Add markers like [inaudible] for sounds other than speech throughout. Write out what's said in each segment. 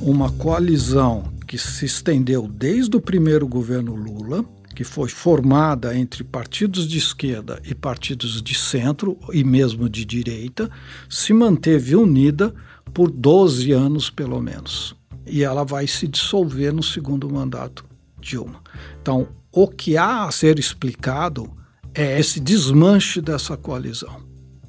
uma coalizão que se estendeu desde o primeiro governo Lula, que foi formada entre partidos de esquerda e partidos de centro e mesmo de direita, se manteve unida por 12 anos pelo menos. E ela vai se dissolver no segundo mandato Dilma. Então, o que há a ser explicado é esse desmanche dessa coalizão.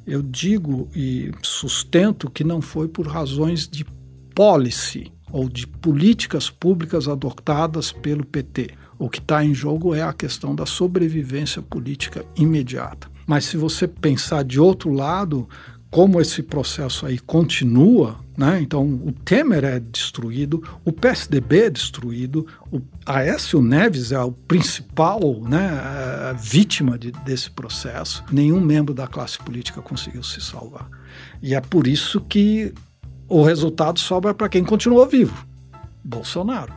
Eu digo e sustento que não foi por razões de policy ou de políticas públicas adotadas pelo PT. O que está em jogo é a questão da sobrevivência política imediata. Mas se você pensar de outro lado, como esse processo aí continua, né? Então o Temer é destruído, o PSDB é destruído, o Aécio Neves é o principal né, vítima de, desse processo. Nenhum membro da classe política conseguiu se salvar. E é por isso que o resultado sobra para quem continua vivo, Bolsonaro.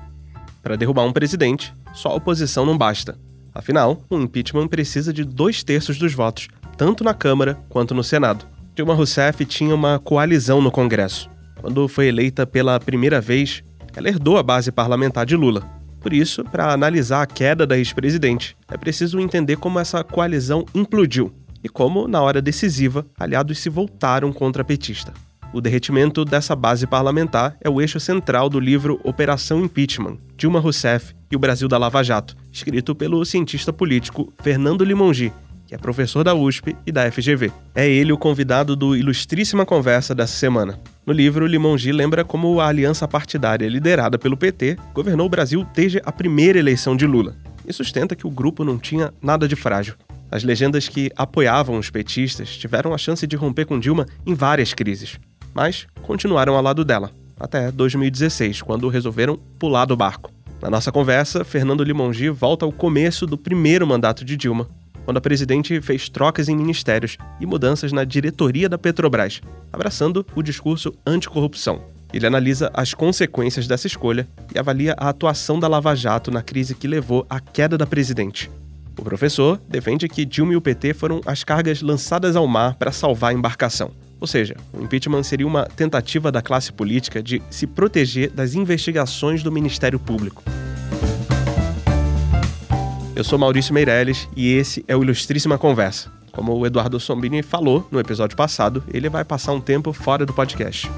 Para derrubar um presidente, só a oposição não basta. Afinal, um impeachment precisa de dois terços dos votos, tanto na Câmara quanto no Senado. Dilma Rousseff tinha uma coalizão no Congresso. Quando foi eleita pela primeira vez, ela herdou a base parlamentar de Lula. Por isso, para analisar a queda da ex-presidente, é preciso entender como essa coalizão implodiu e como, na hora decisiva, aliados se voltaram contra a petista. O derretimento dessa base parlamentar é o eixo central do livro Operação Impeachment, Dilma Rousseff e o Brasil da Lava Jato, escrito pelo cientista político Fernando Limongi, que é professor da USP e da FGV. É ele o convidado do Ilustríssima Conversa dessa semana. No livro, Limongi lembra como a aliança partidária liderada pelo PT governou o Brasil desde a primeira eleição de Lula e sustenta que o grupo não tinha nada de frágil. As legendas que apoiavam os petistas tiveram a chance de romper com Dilma em várias crises, mas continuaram ao lado dela, até 2016, quando resolveram pular do barco. Na nossa conversa, Fernando Limongi volta ao começo do primeiro mandato de Dilma quando a presidente fez trocas em ministérios e mudanças na diretoria da Petrobras, abraçando o discurso anticorrupção. Ele analisa as consequências dessa escolha e avalia a atuação da Lava Jato na crise que levou à queda da presidente. O professor defende que Dilma e o PT foram as cargas lançadas ao mar para salvar a embarcação. Ou seja, o impeachment seria uma tentativa da classe política de se proteger das investigações do Ministério Público. Eu sou Maurício Meirelles e esse é o Ilustríssima Conversa. Como o Eduardo Sombini falou no episódio passado, ele vai passar um tempo fora do podcast.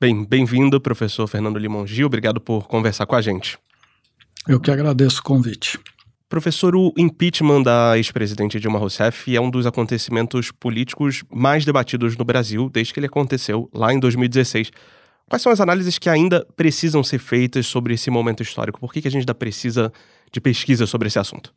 Bem, bem-vindo, professor Fernando Limon Gil. Obrigado por conversar com a gente. Eu que agradeço o convite. Professor, o impeachment da ex-presidente Dilma Rousseff é um dos acontecimentos políticos mais debatidos no Brasil desde que ele aconteceu lá em 2016. Quais são as análises que ainda precisam ser feitas sobre esse momento histórico? Por que, que a gente ainda precisa de pesquisa sobre esse assunto?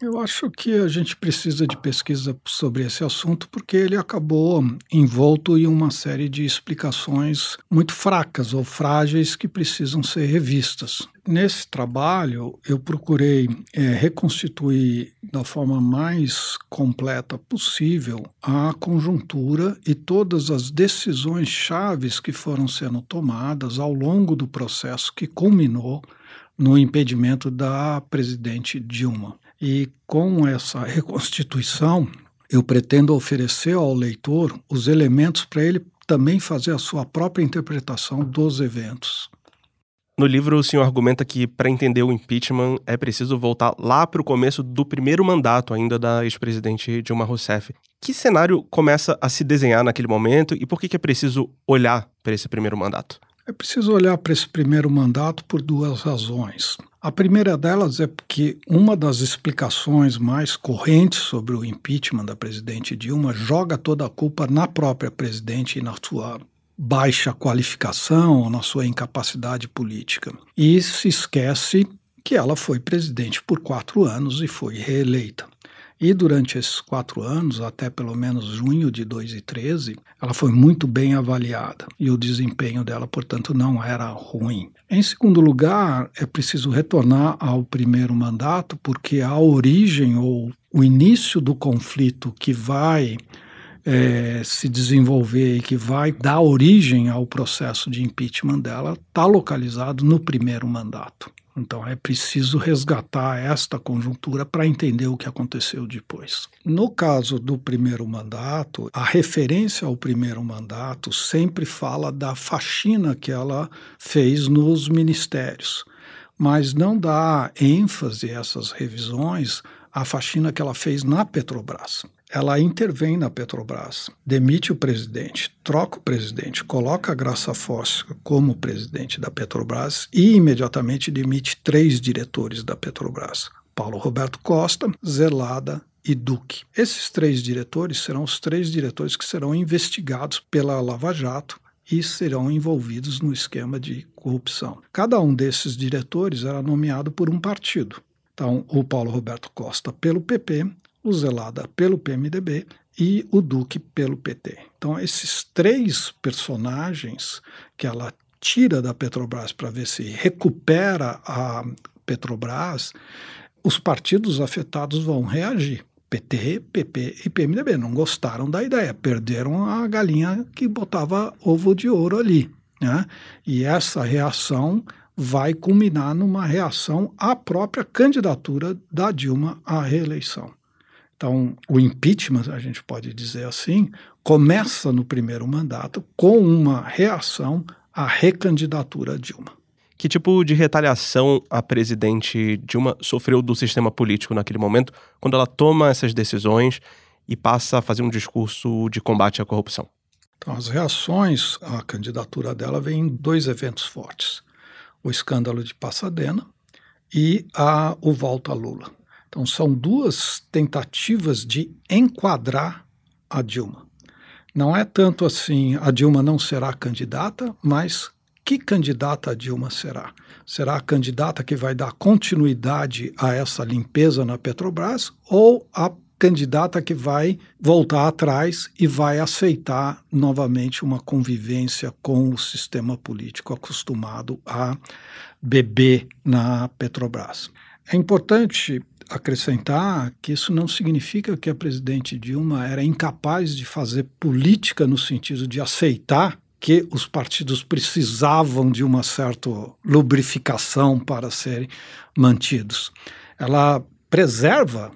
Eu acho que a gente precisa de pesquisa sobre esse assunto porque ele acabou envolto em uma série de explicações muito fracas ou frágeis que precisam ser revistas. Nesse trabalho, eu procurei é, reconstituir da forma mais completa possível a conjuntura e todas as decisões chaves que foram sendo tomadas ao longo do processo que culminou no impedimento da presidente Dilma. E com essa reconstituição, eu pretendo oferecer ao leitor os elementos para ele também fazer a sua própria interpretação dos eventos. No livro, o senhor argumenta que para entender o impeachment é preciso voltar lá para o começo do primeiro mandato ainda da ex-presidente Dilma Rousseff. Que cenário começa a se desenhar naquele momento e por que, que é preciso olhar para esse primeiro mandato? É preciso olhar para esse primeiro mandato por duas razões. A primeira delas é porque uma das explicações mais correntes sobre o impeachment da presidente Dilma joga toda a culpa na própria presidente e na sua baixa qualificação, na sua incapacidade política. E se esquece que ela foi presidente por quatro anos e foi reeleita. E durante esses quatro anos, até pelo menos junho de 2013, ela foi muito bem avaliada e o desempenho dela, portanto, não era ruim. Em segundo lugar, é preciso retornar ao primeiro mandato, porque a origem ou o início do conflito que vai é, se desenvolver e que vai dar origem ao processo de impeachment dela está localizado no primeiro mandato. Então é preciso resgatar esta conjuntura para entender o que aconteceu depois. No caso do primeiro mandato, a referência ao primeiro mandato sempre fala da faxina que ela fez nos ministérios, mas não dá ênfase a essas revisões à faxina que ela fez na Petrobras ela intervém na Petrobras, demite o presidente, troca o presidente, coloca a Graça Fóssil como presidente da Petrobras e imediatamente demite três diretores da Petrobras: Paulo Roberto Costa, Zelada e Duque. Esses três diretores serão os três diretores que serão investigados pela Lava Jato e serão envolvidos no esquema de corrupção. Cada um desses diretores era nomeado por um partido. Então, o Paulo Roberto Costa pelo PP, o Zelada pelo PMDB e o Duque pelo PT. Então, esses três personagens que ela tira da Petrobras para ver se recupera a Petrobras, os partidos afetados vão reagir. PT, PP e PMDB não gostaram da ideia, perderam a galinha que botava ovo de ouro ali. Né? E essa reação vai culminar numa reação à própria candidatura da Dilma à reeleição. Então, o impeachment, a gente pode dizer assim, começa no primeiro mandato com uma reação à recandidatura Dilma. Que tipo de retaliação a presidente Dilma sofreu do sistema político naquele momento, quando ela toma essas decisões e passa a fazer um discurso de combate à corrupção? Então, as reações à candidatura dela vêm em dois eventos fortes: o escândalo de Passadena e a, o Volta Lula. Então, são duas tentativas de enquadrar a Dilma. Não é tanto assim, a Dilma não será candidata, mas que candidata a Dilma será? Será a candidata que vai dar continuidade a essa limpeza na Petrobras ou a candidata que vai voltar atrás e vai aceitar novamente uma convivência com o sistema político acostumado a beber na Petrobras? É importante acrescentar que isso não significa que a presidente Dilma era incapaz de fazer política no sentido de aceitar que os partidos precisavam de uma certa lubrificação para serem mantidos. Ela preserva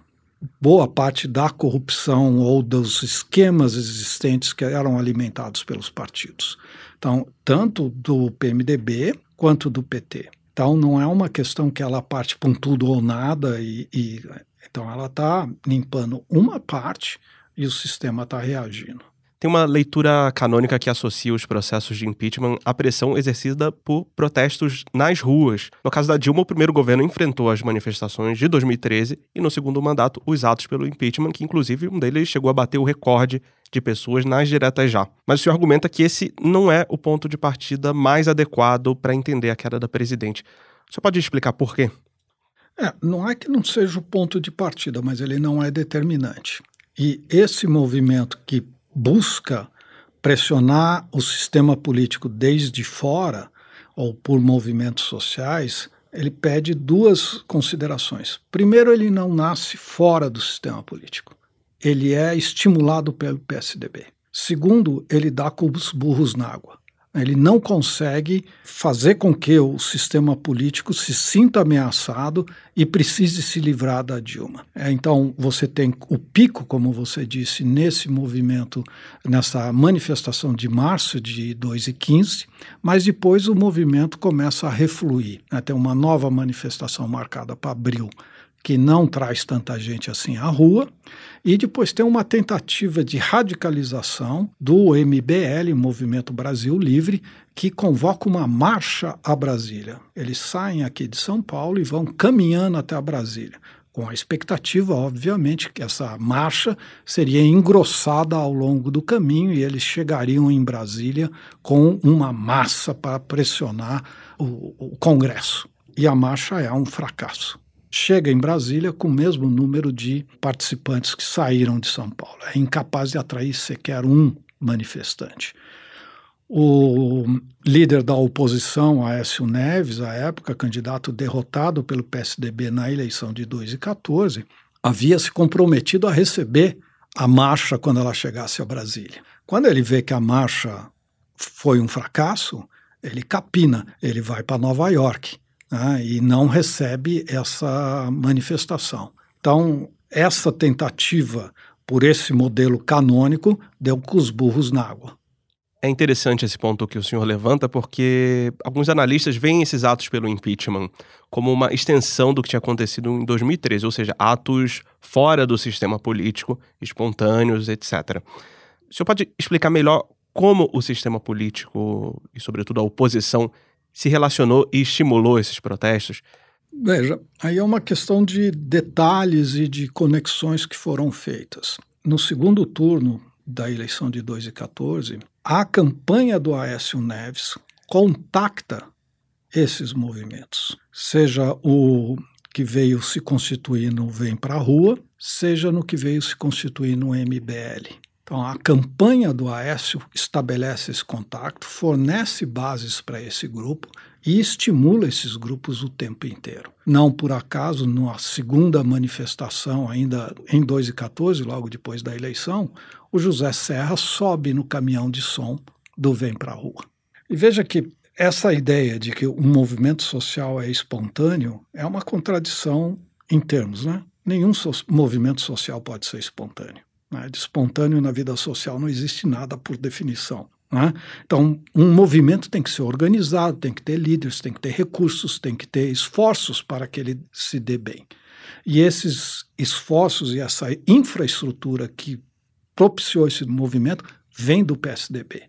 boa parte da corrupção ou dos esquemas existentes que eram alimentados pelos partidos. Então, tanto do PMDB quanto do PT. Então não é uma questão que ela parte com tudo ou nada e, e então ela está limpando uma parte e o sistema está reagindo. Tem uma leitura canônica que associa os processos de impeachment à pressão exercida por protestos nas ruas. No caso da Dilma, o primeiro governo enfrentou as manifestações de 2013 e, no segundo mandato, os atos pelo impeachment, que inclusive um deles chegou a bater o recorde de pessoas nas diretas já. Mas o senhor argumenta que esse não é o ponto de partida mais adequado para entender a queda da presidente. O senhor pode explicar por quê? É, não é que não seja o ponto de partida, mas ele não é determinante. E esse movimento que busca pressionar o sistema político desde fora ou por movimentos sociais, ele pede duas considerações. Primeiro, ele não nasce fora do sistema político. Ele é estimulado pelo PSDB. Segundo, ele dá com os burros na água. Ele não consegue fazer com que o sistema político se sinta ameaçado e precise se livrar da Dilma. É, então, você tem o pico, como você disse, nesse movimento, nessa manifestação de março de 2015, mas depois o movimento começa a refluir. Né? Tem uma nova manifestação marcada para abril que não traz tanta gente assim à rua, e depois tem uma tentativa de radicalização do MBL, Movimento Brasil Livre, que convoca uma marcha a Brasília. Eles saem aqui de São Paulo e vão caminhando até a Brasília, com a expectativa, obviamente, que essa marcha seria engrossada ao longo do caminho e eles chegariam em Brasília com uma massa para pressionar o, o Congresso. E a marcha é um fracasso chega em Brasília com o mesmo número de participantes que saíram de São Paulo. É incapaz de atrair sequer um manifestante. O líder da oposição, Aécio Neves, à época candidato derrotado pelo PSDB na eleição de 2014, havia se comprometido a receber a marcha quando ela chegasse a Brasília. Quando ele vê que a marcha foi um fracasso, ele capina, ele vai para Nova York né, e não recebe essa manifestação. Então, essa tentativa por esse modelo canônico deu com os burros na água. É interessante esse ponto que o senhor levanta, porque alguns analistas veem esses atos pelo impeachment como uma extensão do que tinha acontecido em 2013, ou seja, atos fora do sistema político, espontâneos, etc. O senhor pode explicar melhor como o sistema político e, sobretudo, a oposição se relacionou e estimulou esses protestos? Veja, aí é uma questão de detalhes e de conexões que foram feitas. No segundo turno da eleição de 2014, a campanha do Aécio Neves contacta esses movimentos, seja o que veio se constituir no Vem para a Rua, seja no que veio se constituir no MBL. Então, a campanha do Aécio estabelece esse contato, fornece bases para esse grupo e estimula esses grupos o tempo inteiro. Não por acaso, na segunda manifestação, ainda em 2014, logo depois da eleição, o José Serra sobe no caminhão de som do Vem para a Rua. E veja que essa ideia de que o movimento social é espontâneo é uma contradição em termos, né? Nenhum so movimento social pode ser espontâneo. Né? De espontâneo na vida social não existe nada por definição. Né? Então, um movimento tem que ser organizado, tem que ter líderes, tem que ter recursos, tem que ter esforços para que ele se dê bem. E esses esforços e essa infraestrutura que propiciou esse movimento vem do PSDB.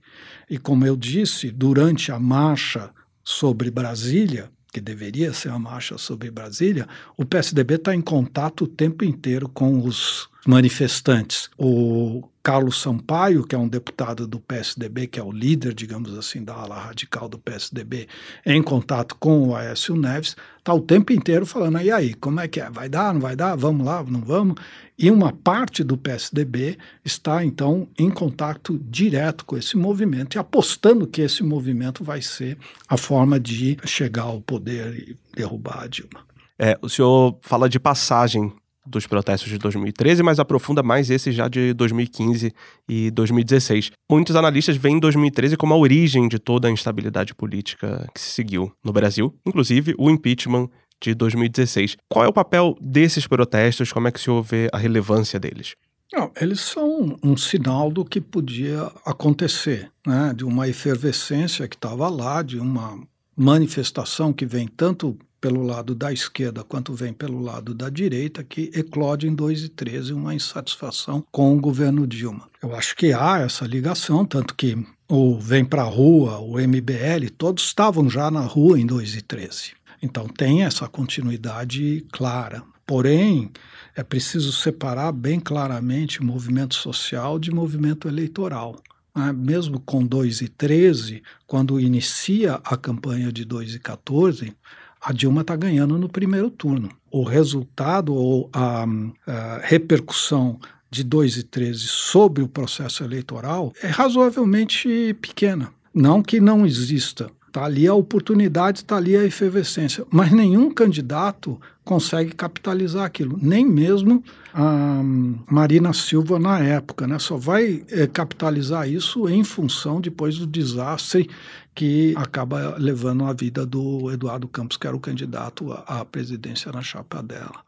E como eu disse, durante a marcha sobre Brasília, que deveria ser a marcha sobre Brasília, o PSDB está em contato o tempo inteiro com os manifestantes. O Carlos Sampaio, que é um deputado do PSDB, que é o líder, digamos assim, da ala radical do PSDB, em contato com o Aécio Neves, está o tempo inteiro falando, e aí, como é que é? Vai dar, não vai dar? Vamos lá, não vamos? E uma parte do PSDB está, então, em contato direto com esse movimento e apostando que esse movimento vai ser a forma de chegar ao poder e derrubar a Dilma. É, o senhor fala de passagem dos protestos de 2013, mas aprofunda mais esse já de 2015 e 2016. Muitos analistas veem 2013 como a origem de toda a instabilidade política que se seguiu no Brasil, inclusive o impeachment de 2016. Qual é o papel desses protestos? Como é que se ouve a relevância deles? Não, eles são um sinal do que podia acontecer, né? de uma efervescência que estava lá, de uma manifestação que vem tanto pelo lado da esquerda quanto vem pelo lado da direita, que eclode em 2013 uma insatisfação com o governo Dilma. Eu acho que há essa ligação, tanto que o Vem Pra Rua, o MBL, todos estavam já na rua em 2013. Então tem essa continuidade clara. Porém, é preciso separar bem claramente movimento social de movimento eleitoral. Ah, mesmo com 2 e 13, quando inicia a campanha de 2 e 14, a Dilma está ganhando no primeiro turno. O resultado ou a, a repercussão de 2 e 13 sobre o processo eleitoral é razoavelmente pequena. Não que não exista. Está ali a oportunidade, está ali a efervescência. Mas nenhum candidato consegue capitalizar aquilo, nem mesmo a Marina Silva na época. Né? Só vai é, capitalizar isso em função depois do desastre que acaba levando a vida do Eduardo Campos, que era o candidato à presidência na chapa dela.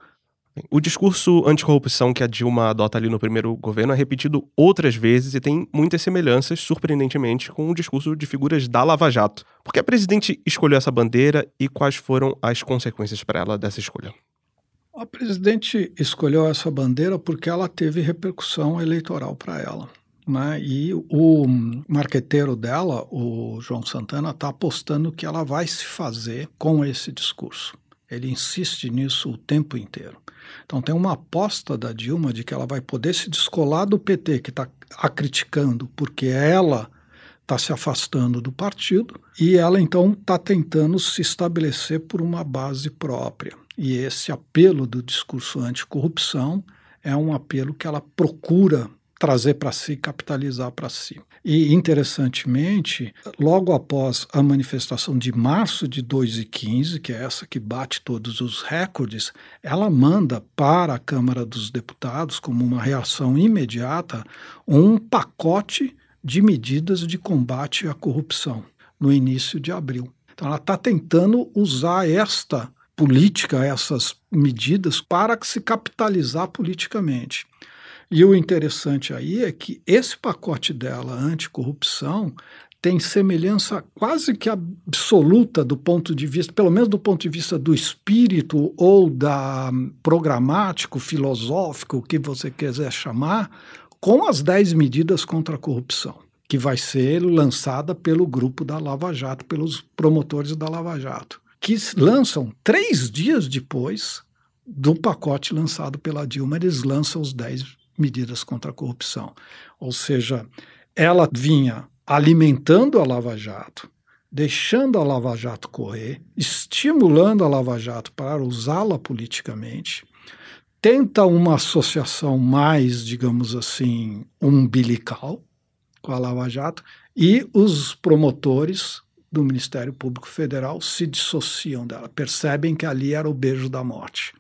O discurso anticorrupção que a Dilma adota ali no primeiro governo é repetido outras vezes e tem muitas semelhanças, surpreendentemente, com o discurso de figuras da Lava Jato. Por que a presidente escolheu essa bandeira e quais foram as consequências para ela dessa escolha? A presidente escolheu essa bandeira porque ela teve repercussão eleitoral para ela. Né? E o marqueteiro dela, o João Santana, está apostando que ela vai se fazer com esse discurso. Ele insiste nisso o tempo inteiro. Então tem uma aposta da Dilma de que ela vai poder se descolar do PT, que está a criticando, porque ela está se afastando do partido, e ela então está tentando se estabelecer por uma base própria. E esse apelo do discurso anticorrupção é um apelo que ela procura trazer para si, capitalizar para si. E, interessantemente, logo após a manifestação de março de 2015, que é essa que bate todos os recordes, ela manda para a Câmara dos Deputados, como uma reação imediata, um pacote de medidas de combate à corrupção, no início de abril. Então, ela está tentando usar esta política, essas medidas, para se capitalizar politicamente. E o interessante aí é que esse pacote dela anticorrupção tem semelhança quase que absoluta do ponto de vista, pelo menos do ponto de vista do espírito ou da programático, filosófico, o que você quiser chamar, com as 10 medidas contra a corrupção, que vai ser lançada pelo grupo da Lava Jato, pelos promotores da Lava Jato, que lançam três dias depois do pacote lançado pela Dilma, eles lançam os 10 medidas contra a corrupção. Ou seja, ela vinha alimentando a Lava Jato, deixando a Lava Jato correr, estimulando a Lava Jato para usá-la politicamente, tenta uma associação mais, digamos assim, umbilical com a Lava Jato e os promotores do Ministério Público Federal se dissociam dela, percebem que ali era o beijo da morte.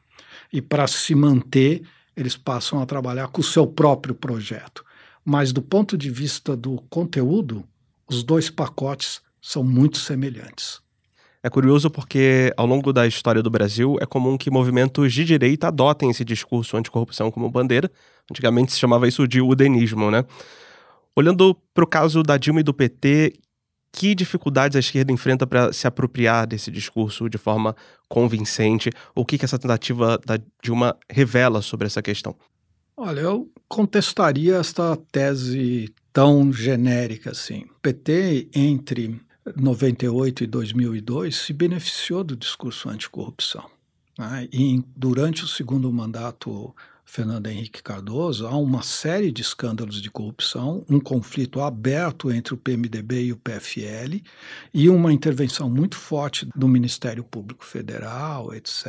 E para se manter, eles passam a trabalhar com o seu próprio projeto. Mas do ponto de vista do conteúdo, os dois pacotes são muito semelhantes. É curioso porque, ao longo da história do Brasil, é comum que movimentos de direita adotem esse discurso anticorrupção como bandeira. Antigamente se chamava isso de udenismo, né? Olhando para o caso da Dilma e do PT, que dificuldades a esquerda enfrenta para se apropriar desse discurso de forma convincente? O que, que essa tentativa da Dilma revela sobre essa questão? Olha, eu contestaria esta tese tão genérica assim. O PT, entre 98 e 2002, se beneficiou do discurso anticorrupção. Né? E durante o segundo mandato Fernando Henrique Cardoso, há uma série de escândalos de corrupção, um conflito aberto entre o PMDB e o PFL e uma intervenção muito forte do Ministério Público Federal, etc.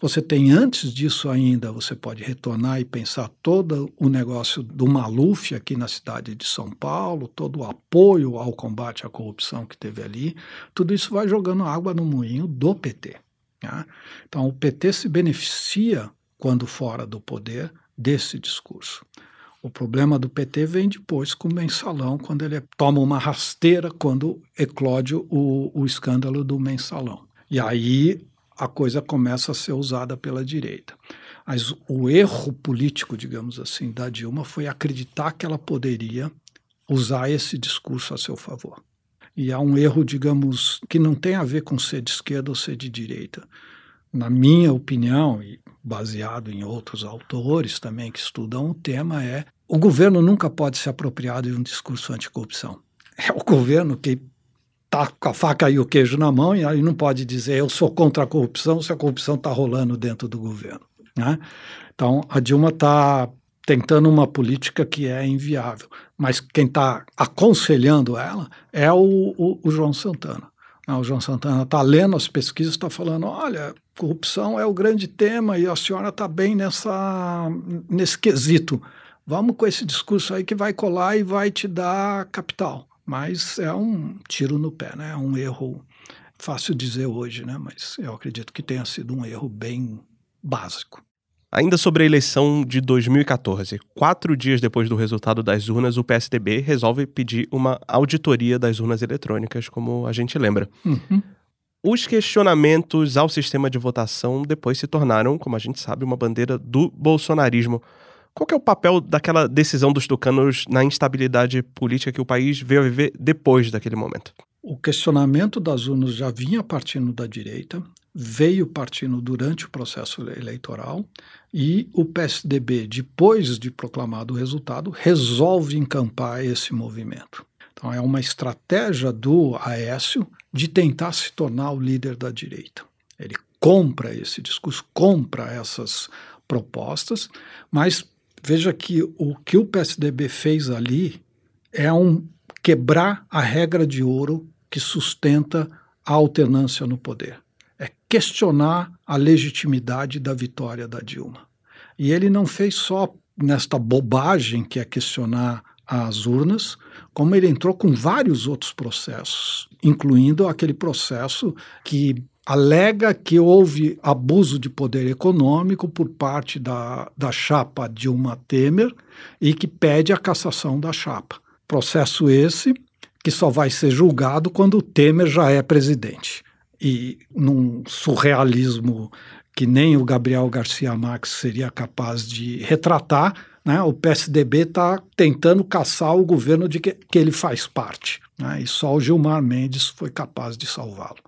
Você tem antes disso ainda, você pode retornar e pensar todo o negócio do Maluf aqui na cidade de São Paulo, todo o apoio ao combate à corrupção que teve ali, tudo isso vai jogando água no moinho do PT. Né? Então o PT se beneficia quando fora do poder, desse discurso. O problema do PT vem depois com o mensalão, quando ele toma uma rasteira quando eclode o, o escândalo do mensalão. E aí a coisa começa a ser usada pela direita. Mas o erro político, digamos assim, da Dilma foi acreditar que ela poderia usar esse discurso a seu favor. E há um erro, digamos, que não tem a ver com ser de esquerda ou ser de direita. Na minha opinião, e baseado em outros autores também que estudam o tema, é o governo nunca pode se apropriar de um discurso anticorrupção. É o governo que está com a faca e o queijo na mão e aí não pode dizer eu sou contra a corrupção se a corrupção está rolando dentro do governo. Né? Então, a Dilma está tentando uma política que é inviável, mas quem está aconselhando ela é o, o, o João Santana. O João Santana está lendo as pesquisas, está falando, olha, corrupção é o grande tema e a senhora está bem nessa, nesse quesito. Vamos com esse discurso aí que vai colar e vai te dar capital. Mas é um tiro no pé, né? É um erro fácil dizer hoje, né? Mas eu acredito que tenha sido um erro bem básico. Ainda sobre a eleição de 2014, quatro dias depois do resultado das urnas, o PSDB resolve pedir uma auditoria das urnas eletrônicas, como a gente lembra. Uhum. Os questionamentos ao sistema de votação depois se tornaram, como a gente sabe, uma bandeira do bolsonarismo. Qual é o papel daquela decisão dos tucanos na instabilidade política que o país veio a viver depois daquele momento? O questionamento das urnas já vinha partindo da direita, veio partindo durante o processo eleitoral e o PSDB, depois de proclamado o resultado, resolve encampar esse movimento. Então, é uma estratégia do Aécio de tentar se tornar o líder da direita. Ele compra esse discurso, compra essas propostas, mas veja que o que o PSDB fez ali é um quebrar a regra de ouro que sustenta a alternância no poder. Questionar a legitimidade da vitória da Dilma. E ele não fez só nesta bobagem que é questionar as urnas, como ele entrou com vários outros processos, incluindo aquele processo que alega que houve abuso de poder econômico por parte da, da chapa Dilma Temer e que pede a cassação da chapa. Processo esse que só vai ser julgado quando o Temer já é presidente. E num surrealismo que nem o Gabriel Garcia Marques seria capaz de retratar, né, o PSDB está tentando caçar o governo de que, que ele faz parte. Né, e só o Gilmar Mendes foi capaz de salvá-lo.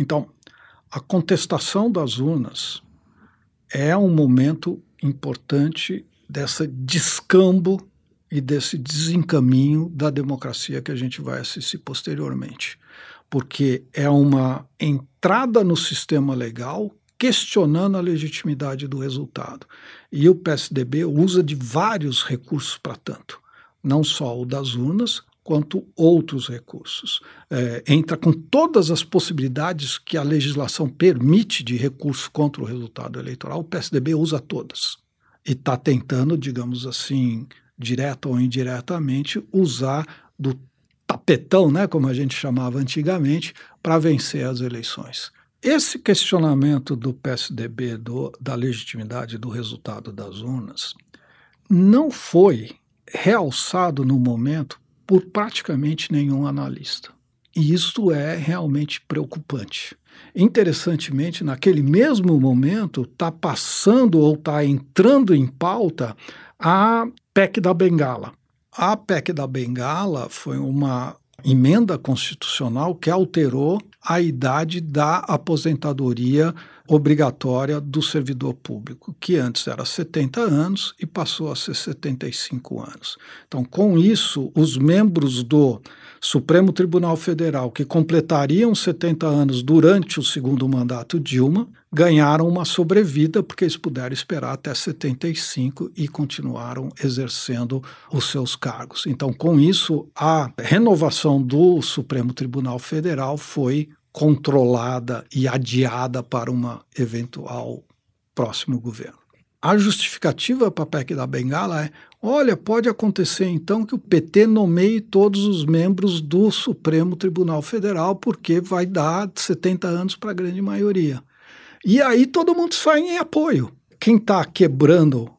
Então, a contestação das urnas é um momento importante dessa descambo e desse desencaminho da democracia que a gente vai assistir posteriormente. Porque é uma entrada no sistema legal questionando a legitimidade do resultado. E o PSDB usa de vários recursos para tanto, não só o das urnas, quanto outros recursos. É, entra com todas as possibilidades que a legislação permite de recurso contra o resultado eleitoral, o PSDB usa todas. E está tentando, digamos assim, direta ou indiretamente, usar do tapetão, né, como a gente chamava antigamente, para vencer as eleições. Esse questionamento do PSDB do, da legitimidade do resultado das urnas não foi realçado no momento por praticamente nenhum analista. E isso é realmente preocupante. Interessantemente, naquele mesmo momento, está passando ou está entrando em pauta a PEC da Bengala. A PEC da Bengala foi uma emenda constitucional que alterou a idade da aposentadoria obrigatória do servidor público, que antes era 70 anos e passou a ser 75 anos. Então, com isso, os membros do Supremo Tribunal Federal, que completariam 70 anos durante o segundo mandato Dilma, ganharam uma sobrevida, porque eles puderam esperar até 75 e continuaram exercendo os seus cargos. Então, com isso, a renovação do Supremo Tribunal Federal foi controlada e adiada para uma eventual próximo governo. A justificativa para a PEC da Bengala é: olha, pode acontecer então que o PT nomeie todos os membros do Supremo Tribunal Federal, porque vai dar 70 anos para a grande maioria. E aí todo mundo sai em apoio. Quem está quebrando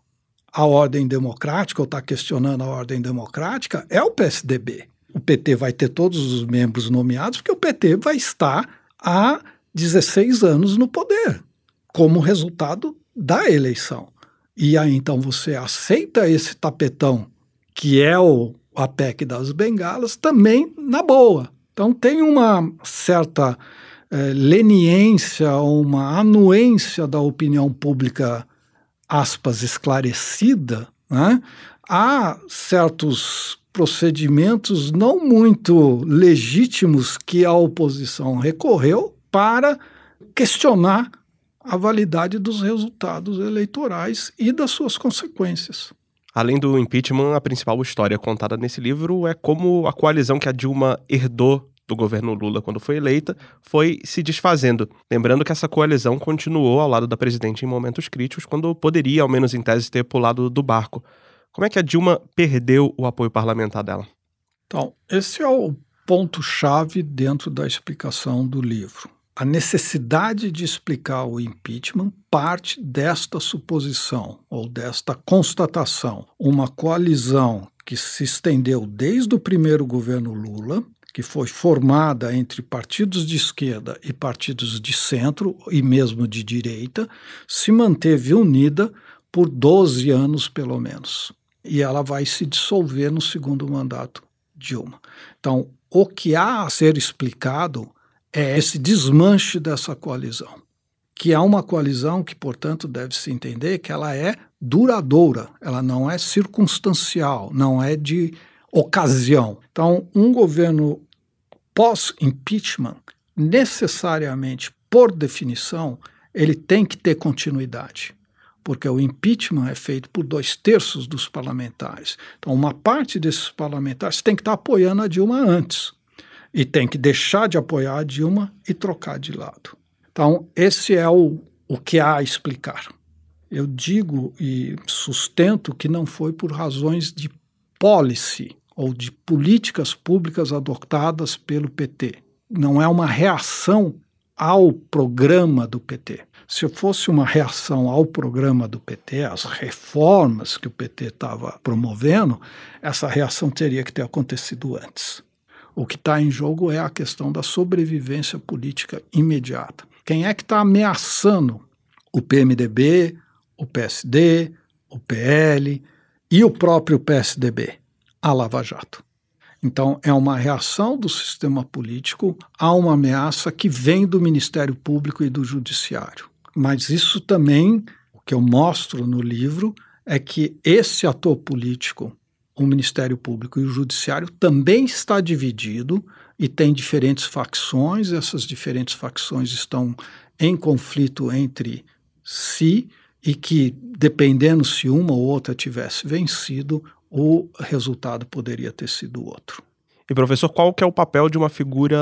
a ordem democrática ou está questionando a ordem democrática é o PSDB o PT vai ter todos os membros nomeados, porque o PT vai estar há 16 anos no poder, como resultado da eleição. E aí então você aceita esse tapetão, que é o a PEC das bengalas, também na boa. Então tem uma certa é, leniência, uma anuência da opinião pública, aspas, esclarecida, né? há certos procedimentos não muito legítimos que a oposição recorreu para questionar a validade dos resultados eleitorais e das suas consequências. Além do impeachment, a principal história contada nesse livro é como a coalizão que a Dilma herdou do governo Lula quando foi eleita foi se desfazendo. Lembrando que essa coalizão continuou ao lado da presidente em momentos críticos, quando poderia, ao menos em tese, ter pulado do barco. Como é que a Dilma perdeu o apoio parlamentar dela? Então, esse é o ponto-chave dentro da explicação do livro. A necessidade de explicar o impeachment parte desta suposição ou desta constatação. Uma coalizão que se estendeu desde o primeiro governo Lula, que foi formada entre partidos de esquerda e partidos de centro e mesmo de direita, se manteve unida por 12 anos pelo menos e ela vai se dissolver no segundo mandato Dilma. Então, o que há a ser explicado é esse desmanche dessa coalizão, que é uma coalizão que, portanto, deve-se entender que ela é duradoura, ela não é circunstancial, não é de ocasião. Então, um governo pós-impeachment, necessariamente, por definição, ele tem que ter continuidade porque o impeachment é feito por dois terços dos parlamentares. Então, uma parte desses parlamentares tem que estar apoiando a Dilma antes e tem que deixar de apoiar a Dilma e trocar de lado. Então, esse é o, o que há a explicar. Eu digo e sustento que não foi por razões de policy ou de políticas públicas adotadas pelo PT. Não é uma reação ao programa do PT se fosse uma reação ao programa do PT, às reformas que o PT estava promovendo, essa reação teria que ter acontecido antes. O que está em jogo é a questão da sobrevivência política imediata. Quem é que está ameaçando o PMDB, o PSD, o PL e o próprio PSDB? A Lava Jato. Então, é uma reação do sistema político a uma ameaça que vem do Ministério Público e do Judiciário. Mas isso também, o que eu mostro no livro, é que esse ator político, o Ministério Público e o Judiciário, também está dividido e tem diferentes facções, essas diferentes facções estão em conflito entre si e que, dependendo se uma ou outra tivesse vencido, o resultado poderia ter sido outro. E professor, qual que é o papel de uma figura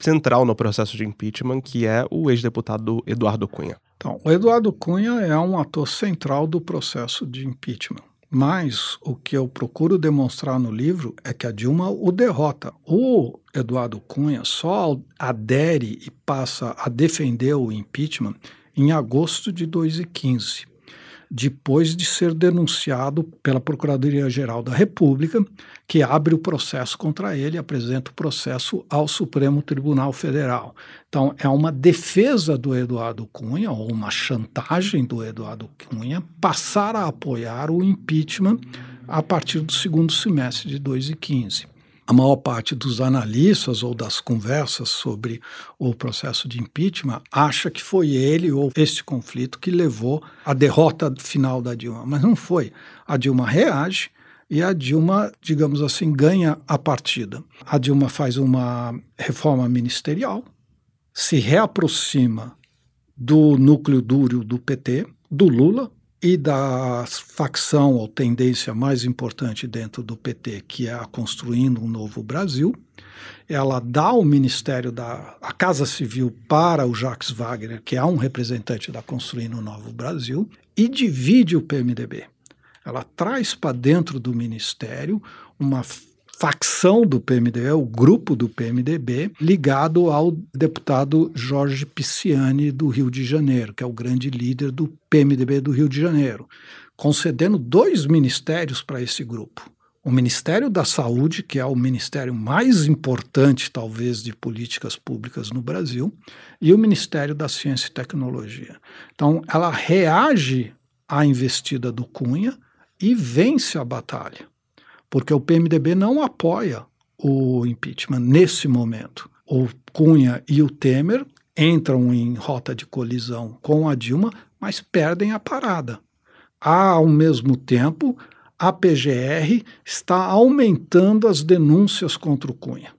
central no processo de impeachment, que é o ex-deputado Eduardo Cunha? Então, o Eduardo Cunha é um ator central do processo de impeachment. Mas o que eu procuro demonstrar no livro é que a Dilma o derrota. O Eduardo Cunha só adere e passa a defender o impeachment em agosto de 2015 depois de ser denunciado pela Procuradoria-Geral da República, que abre o processo contra ele apresenta o processo ao Supremo Tribunal Federal. Então, é uma defesa do Eduardo Cunha, ou uma chantagem do Eduardo Cunha, passar a apoiar o impeachment a partir do segundo semestre de 2015 a maior parte dos analistas ou das conversas sobre o processo de impeachment acha que foi ele ou este conflito que levou à derrota final da Dilma, mas não foi. A Dilma reage e a Dilma, digamos assim, ganha a partida. A Dilma faz uma reforma ministerial, se reaproxima do núcleo duro do PT, do Lula, e da facção ou tendência mais importante dentro do PT, que é a Construindo um Novo Brasil. Ela dá o Ministério da a Casa Civil para o Jacques Wagner, que é um representante da Construindo um Novo Brasil, e divide o PMDB. Ela traz para dentro do Ministério uma facção do PMDB, o grupo do PMDB, ligado ao deputado Jorge Pisciani do Rio de Janeiro, que é o grande líder do PMDB do Rio de Janeiro, concedendo dois ministérios para esse grupo. O Ministério da Saúde, que é o ministério mais importante, talvez, de políticas públicas no Brasil, e o Ministério da Ciência e Tecnologia. Então, ela reage à investida do Cunha e vence a batalha porque o PMDB não apoia o impeachment nesse momento. O Cunha e o Temer entram em rota de colisão com a Dilma, mas perdem a parada. Ao mesmo tempo, a PGR está aumentando as denúncias contra o Cunha.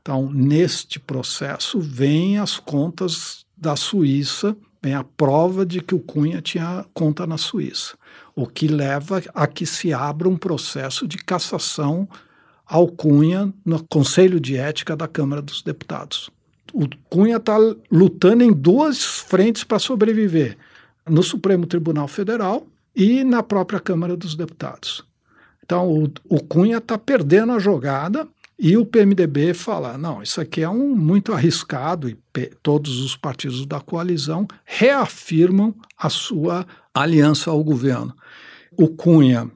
Então, neste processo, vêm as contas da Suíça, vem a prova de que o Cunha tinha conta na Suíça o que leva a que se abra um processo de cassação ao Cunha no Conselho de Ética da Câmara dos Deputados. O Cunha está lutando em duas frentes para sobreviver: no Supremo Tribunal Federal e na própria Câmara dos Deputados. Então, o, o Cunha está perdendo a jogada e o PMDB fala: não, isso aqui é um muito arriscado, e todos os partidos da coalizão reafirmam a sua aliança ao governo. O Cunha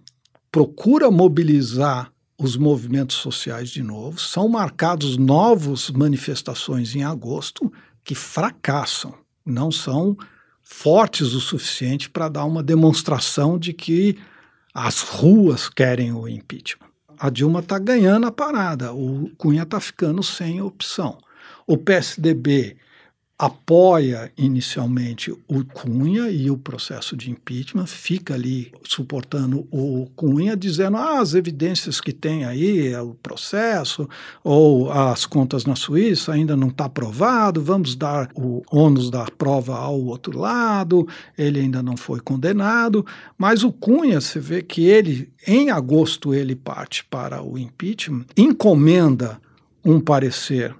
procura mobilizar os movimentos sociais de novo, são marcados novas manifestações em agosto que fracassam, não são fortes o suficiente para dar uma demonstração de que as ruas querem o impeachment. A Dilma está ganhando a parada, o Cunha está ficando sem opção. O PSDB apoia inicialmente o Cunha e o processo de impeachment, fica ali suportando o Cunha, dizendo ah, as evidências que tem aí, é o processo, ou as contas na Suíça ainda não está aprovado, vamos dar o ônus da prova ao outro lado, ele ainda não foi condenado, mas o Cunha, você vê que ele, em agosto, ele parte para o impeachment, encomenda um parecer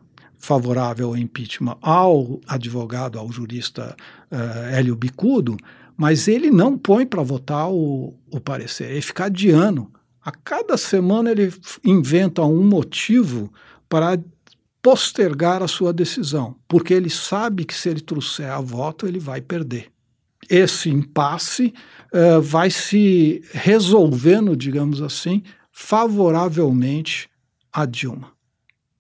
favorável ao impeachment ao advogado, ao jurista uh, Hélio Bicudo, mas ele não põe para votar o, o parecer, ele fica adiando. A cada semana ele inventa um motivo para postergar a sua decisão, porque ele sabe que se ele trouxer a voto, ele vai perder. Esse impasse uh, vai se resolvendo, digamos assim, favoravelmente a Dilma.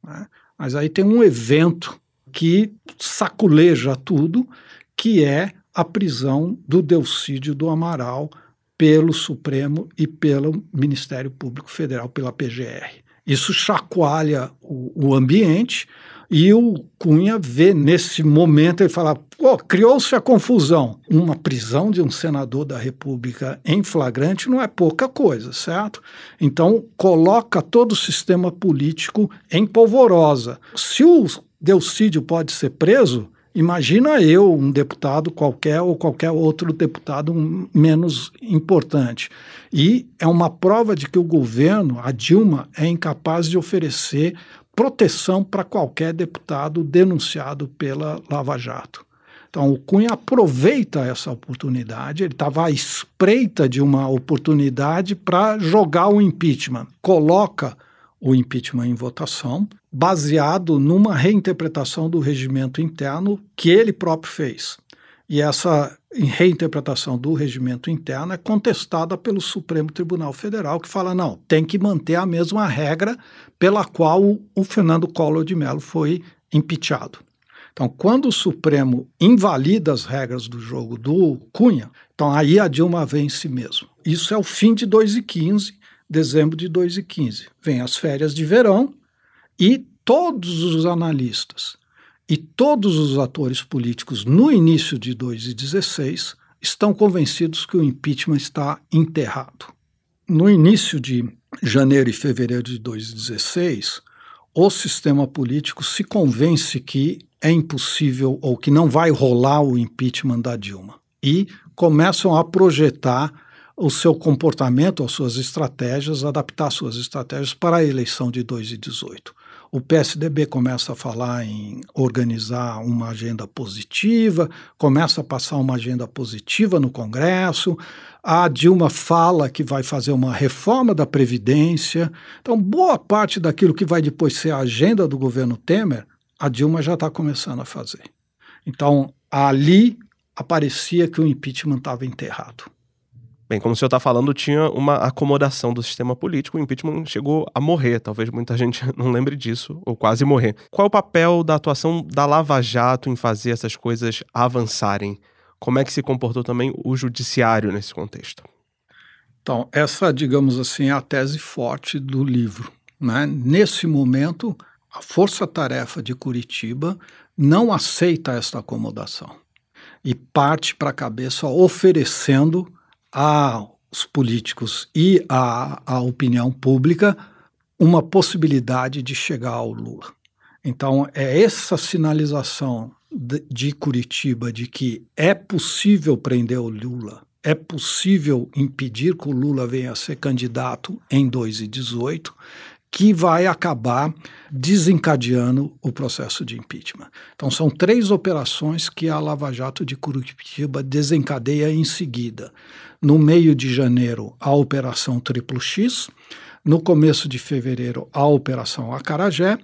Né? Mas aí tem um evento que saculeja tudo, que é a prisão do Delcídio do Amaral pelo Supremo e pelo Ministério Público Federal, pela PGR. Isso chacoalha o, o ambiente e o Cunha vê nesse momento, ele fala, pô, criou-se a confusão. Uma prisão de um senador da República em flagrante não é pouca coisa, certo? Então, coloca todo o sistema político em polvorosa. Se o Delcídio pode ser preso, Imagina eu, um deputado qualquer ou qualquer outro deputado menos importante. E é uma prova de que o governo, a Dilma, é incapaz de oferecer proteção para qualquer deputado denunciado pela Lava Jato. Então, o Cunha aproveita essa oportunidade, ele estava à espreita de uma oportunidade para jogar o impeachment. Coloca o impeachment em votação, baseado numa reinterpretação do regimento interno que ele próprio fez. E essa reinterpretação do regimento interno é contestada pelo Supremo Tribunal Federal, que fala: não, tem que manter a mesma regra pela qual o Fernando Collor de Mello foi impeachado. Então, quando o Supremo invalida as regras do jogo do Cunha, então aí a Dilma vence mesmo. Isso é o fim de 2015 dezembro de 2015. Vem as férias de verão e todos os analistas e todos os atores políticos no início de 2016 estão convencidos que o impeachment está enterrado. No início de janeiro e fevereiro de 2016, o sistema político se convence que é impossível ou que não vai rolar o impeachment da Dilma e começam a projetar o seu comportamento, as suas estratégias, adaptar suas estratégias para a eleição de 2018. O PSDB começa a falar em organizar uma agenda positiva, começa a passar uma agenda positiva no Congresso. A Dilma fala que vai fazer uma reforma da Previdência. Então, boa parte daquilo que vai depois ser a agenda do governo Temer, a Dilma já está começando a fazer. Então, ali aparecia que o impeachment estava enterrado. Bem, como o senhor está falando, tinha uma acomodação do sistema político, o impeachment chegou a morrer, talvez muita [laughs] gente não lembre disso, ou quase morrer. Qual é o papel da atuação da Lava Jato em fazer essas coisas avançarem? Como é que se comportou também o judiciário nesse contexto? Então, essa, digamos assim, é a tese forte do livro. Né? Nesse momento, a Força-Tarefa de Curitiba não aceita esta acomodação e parte para a cabeça oferecendo aos políticos e à, à opinião pública uma possibilidade de chegar ao Lula. Então, é essa sinalização de, de Curitiba de que é possível prender o Lula, é possível impedir que o Lula venha a ser candidato em 2018, que vai acabar desencadeando o processo de impeachment. Então, são três operações que a Lava Jato de Curitiba desencadeia em seguida. No meio de janeiro, a Operação Triplo X. No começo de fevereiro, a Operação Acarajé.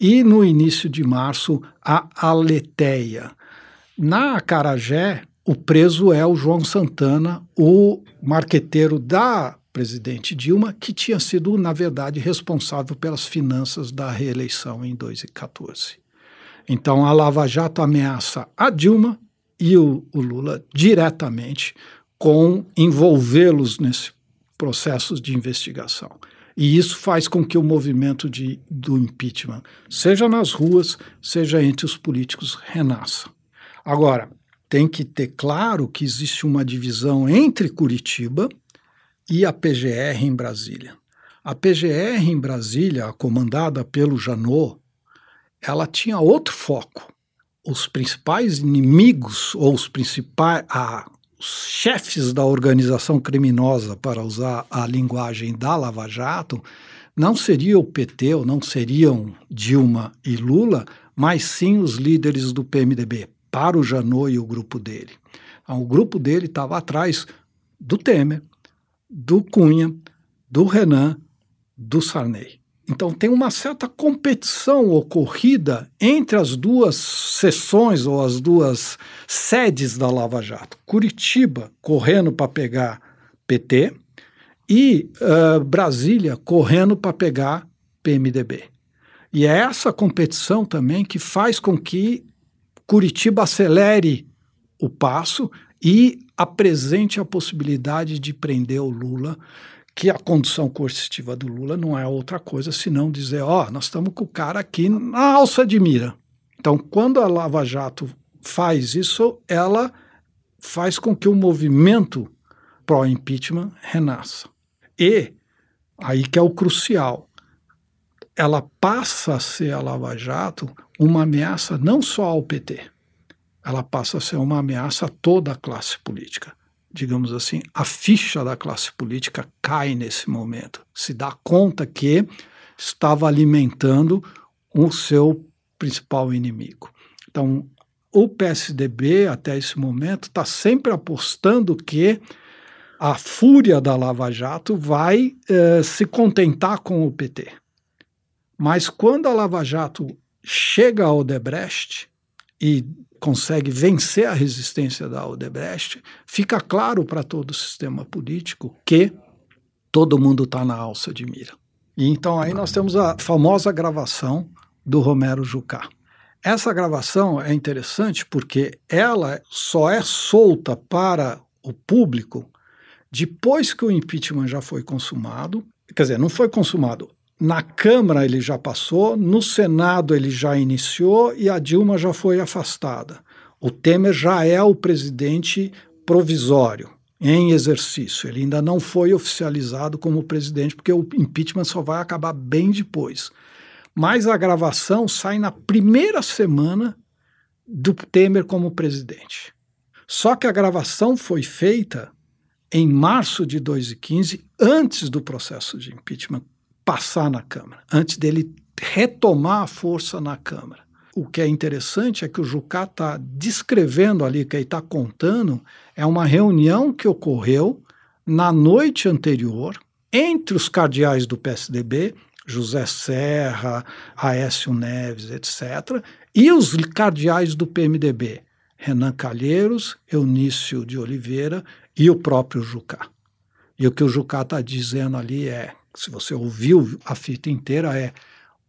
E no início de março, a Aleteia. Na Acarajé, o preso é o João Santana, o marqueteiro da presidente Dilma, que tinha sido, na verdade, responsável pelas finanças da reeleição em 2014. Então, a Lava Jato ameaça a Dilma e o, o Lula diretamente com envolvê-los nesse processo de investigação. E isso faz com que o movimento de, do impeachment, seja nas ruas, seja entre os políticos, renasça. Agora, tem que ter claro que existe uma divisão entre Curitiba e a PGR em Brasília. A PGR em Brasília, comandada pelo Janot, ela tinha outro foco. Os principais inimigos, ou os principais, os chefes da organização criminosa, para usar a linguagem da Lava Jato, não seriam o PT ou não seriam Dilma e Lula, mas sim os líderes do PMDB, para o Janot e o grupo dele. Então, o grupo dele estava atrás do Temer, do Cunha, do Renan, do Sarney. Então tem uma certa competição ocorrida entre as duas sessões ou as duas sedes da Lava Jato. Curitiba correndo para pegar PT e uh, Brasília correndo para pegar PMDB. E é essa competição também que faz com que Curitiba acelere o passo e apresente a possibilidade de prender o Lula, que a condução coercitiva do Lula não é outra coisa senão dizer: ó, oh, nós estamos com o cara aqui na alça de mira. Então, quando a Lava Jato faz isso, ela faz com que o movimento pró-impeachment renasça. E aí que é o crucial. Ela passa a ser a Lava Jato uma ameaça não só ao PT, ela passa a ser uma ameaça a toda a classe política. Digamos assim, a ficha da classe política cai nesse momento, se dá conta que estava alimentando o seu principal inimigo. Então, o PSDB, até esse momento, está sempre apostando que a fúria da Lava Jato vai eh, se contentar com o PT. Mas quando a Lava Jato chega ao Odebrecht e consegue vencer a resistência da Odebrecht, fica claro para todo o sistema político que todo mundo está na alça de mira. E então aí nós temos a famosa gravação do Romero Jucá. Essa gravação é interessante porque ela só é solta para o público depois que o impeachment já foi consumado. Quer dizer, não foi consumado. Na Câmara ele já passou, no Senado ele já iniciou e a Dilma já foi afastada. O Temer já é o presidente provisório, em exercício. Ele ainda não foi oficializado como presidente, porque o impeachment só vai acabar bem depois mas a gravação sai na primeira semana do Temer como presidente. Só que a gravação foi feita em março de 2015, antes do processo de impeachment passar na Câmara, antes dele retomar a força na Câmara. O que é interessante é que o Jucá está descrevendo ali, que ele está contando, é uma reunião que ocorreu na noite anterior entre os cardeais do PSDB José Serra, Aécio Neves, etc., e os cardeais do PMDB, Renan Calheiros, Eunício de Oliveira e o próprio Jucá. E o que o Jucá está dizendo ali é, se você ouviu a fita inteira, é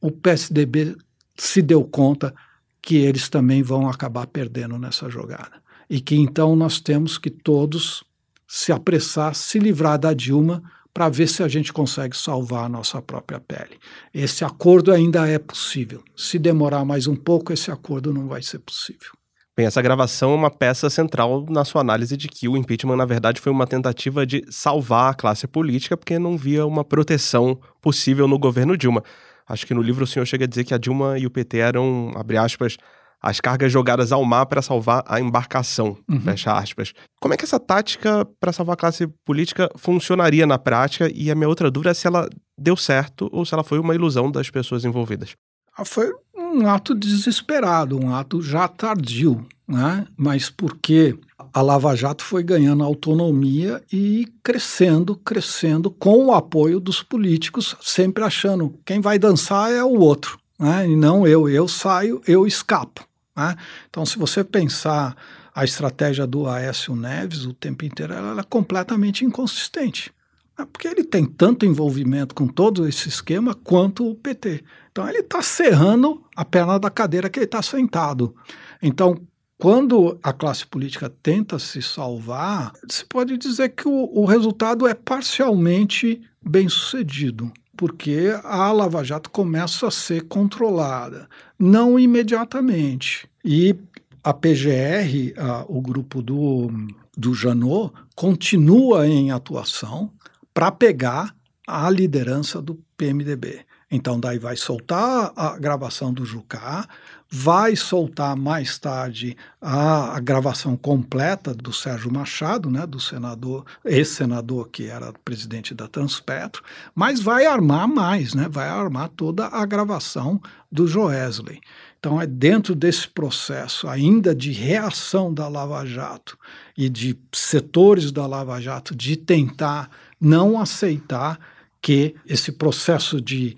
o PSDB se deu conta que eles também vão acabar perdendo nessa jogada. E que então nós temos que todos se apressar, se livrar da Dilma, para ver se a gente consegue salvar a nossa própria pele. Esse acordo ainda é possível. Se demorar mais um pouco, esse acordo não vai ser possível. Bem, essa gravação é uma peça central na sua análise de que o impeachment, na verdade, foi uma tentativa de salvar a classe política porque não via uma proteção possível no governo Dilma. Acho que no livro o senhor chega a dizer que a Dilma e o PT eram, abre aspas, as cargas jogadas ao mar para salvar a embarcação, uhum. fecha aspas. Como é que essa tática para salvar a classe política funcionaria na prática? E a minha outra dúvida é se ela deu certo ou se ela foi uma ilusão das pessoas envolvidas. Ah, foi um ato desesperado, um ato já tardio, né? mas porque a Lava Jato foi ganhando autonomia e crescendo, crescendo com o apoio dos políticos, sempre achando quem vai dançar é o outro, né? e não eu, eu saio, eu escapo. Né? Então, se você pensar a estratégia do Aécio Neves o tempo inteiro, ela é completamente inconsistente. Né? Porque ele tem tanto envolvimento com todo esse esquema quanto o PT. Então, ele está serrando a perna da cadeira que ele está sentado. Então, quando a classe política tenta se salvar, se pode dizer que o, o resultado é parcialmente bem sucedido porque a Lava Jato começa a ser controlada, não imediatamente. E a PGR, a, o grupo do, do Janot, continua em atuação para pegar a liderança do PMDB. Então, daí vai soltar a gravação do Jucá, vai soltar mais tarde a, a, gravação completa do Sérgio Machado, né, do senador, ex-senador que era presidente da Transpetro, mas vai armar mais, né, vai armar toda a gravação do Joesley. Então, é dentro desse processo ainda de reação da Lava Jato e de setores da Lava Jato de tentar não aceitar que esse processo de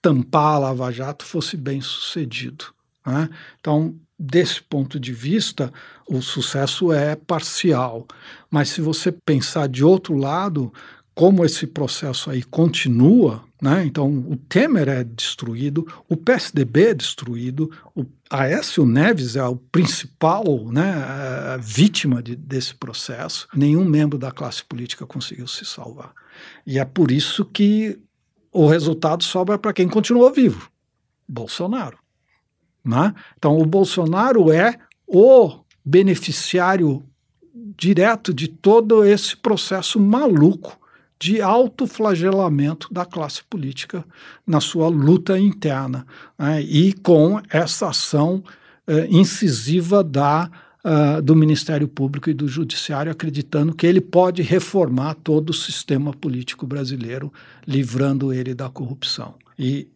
tampar a Lava Jato fosse bem sucedido. Né? Então, desse ponto de vista, o sucesso é parcial. Mas se você pensar de outro lado, como esse processo aí continua, Né? Então, o Temer é destruído, o PSDB é destruído, o Aécio Neves é o principal né, vítima de, desse processo. Nenhum membro da classe política conseguiu se salvar. E é por isso que o resultado sobra para quem continuou vivo: Bolsonaro. Né? Então, o Bolsonaro é o beneficiário direto de todo esse processo maluco de autoflagelamento da classe política na sua luta interna né, e com essa ação eh, incisiva da, uh, do Ministério Público e do Judiciário, acreditando que ele pode reformar todo o sistema político brasileiro, livrando ele da corrupção. E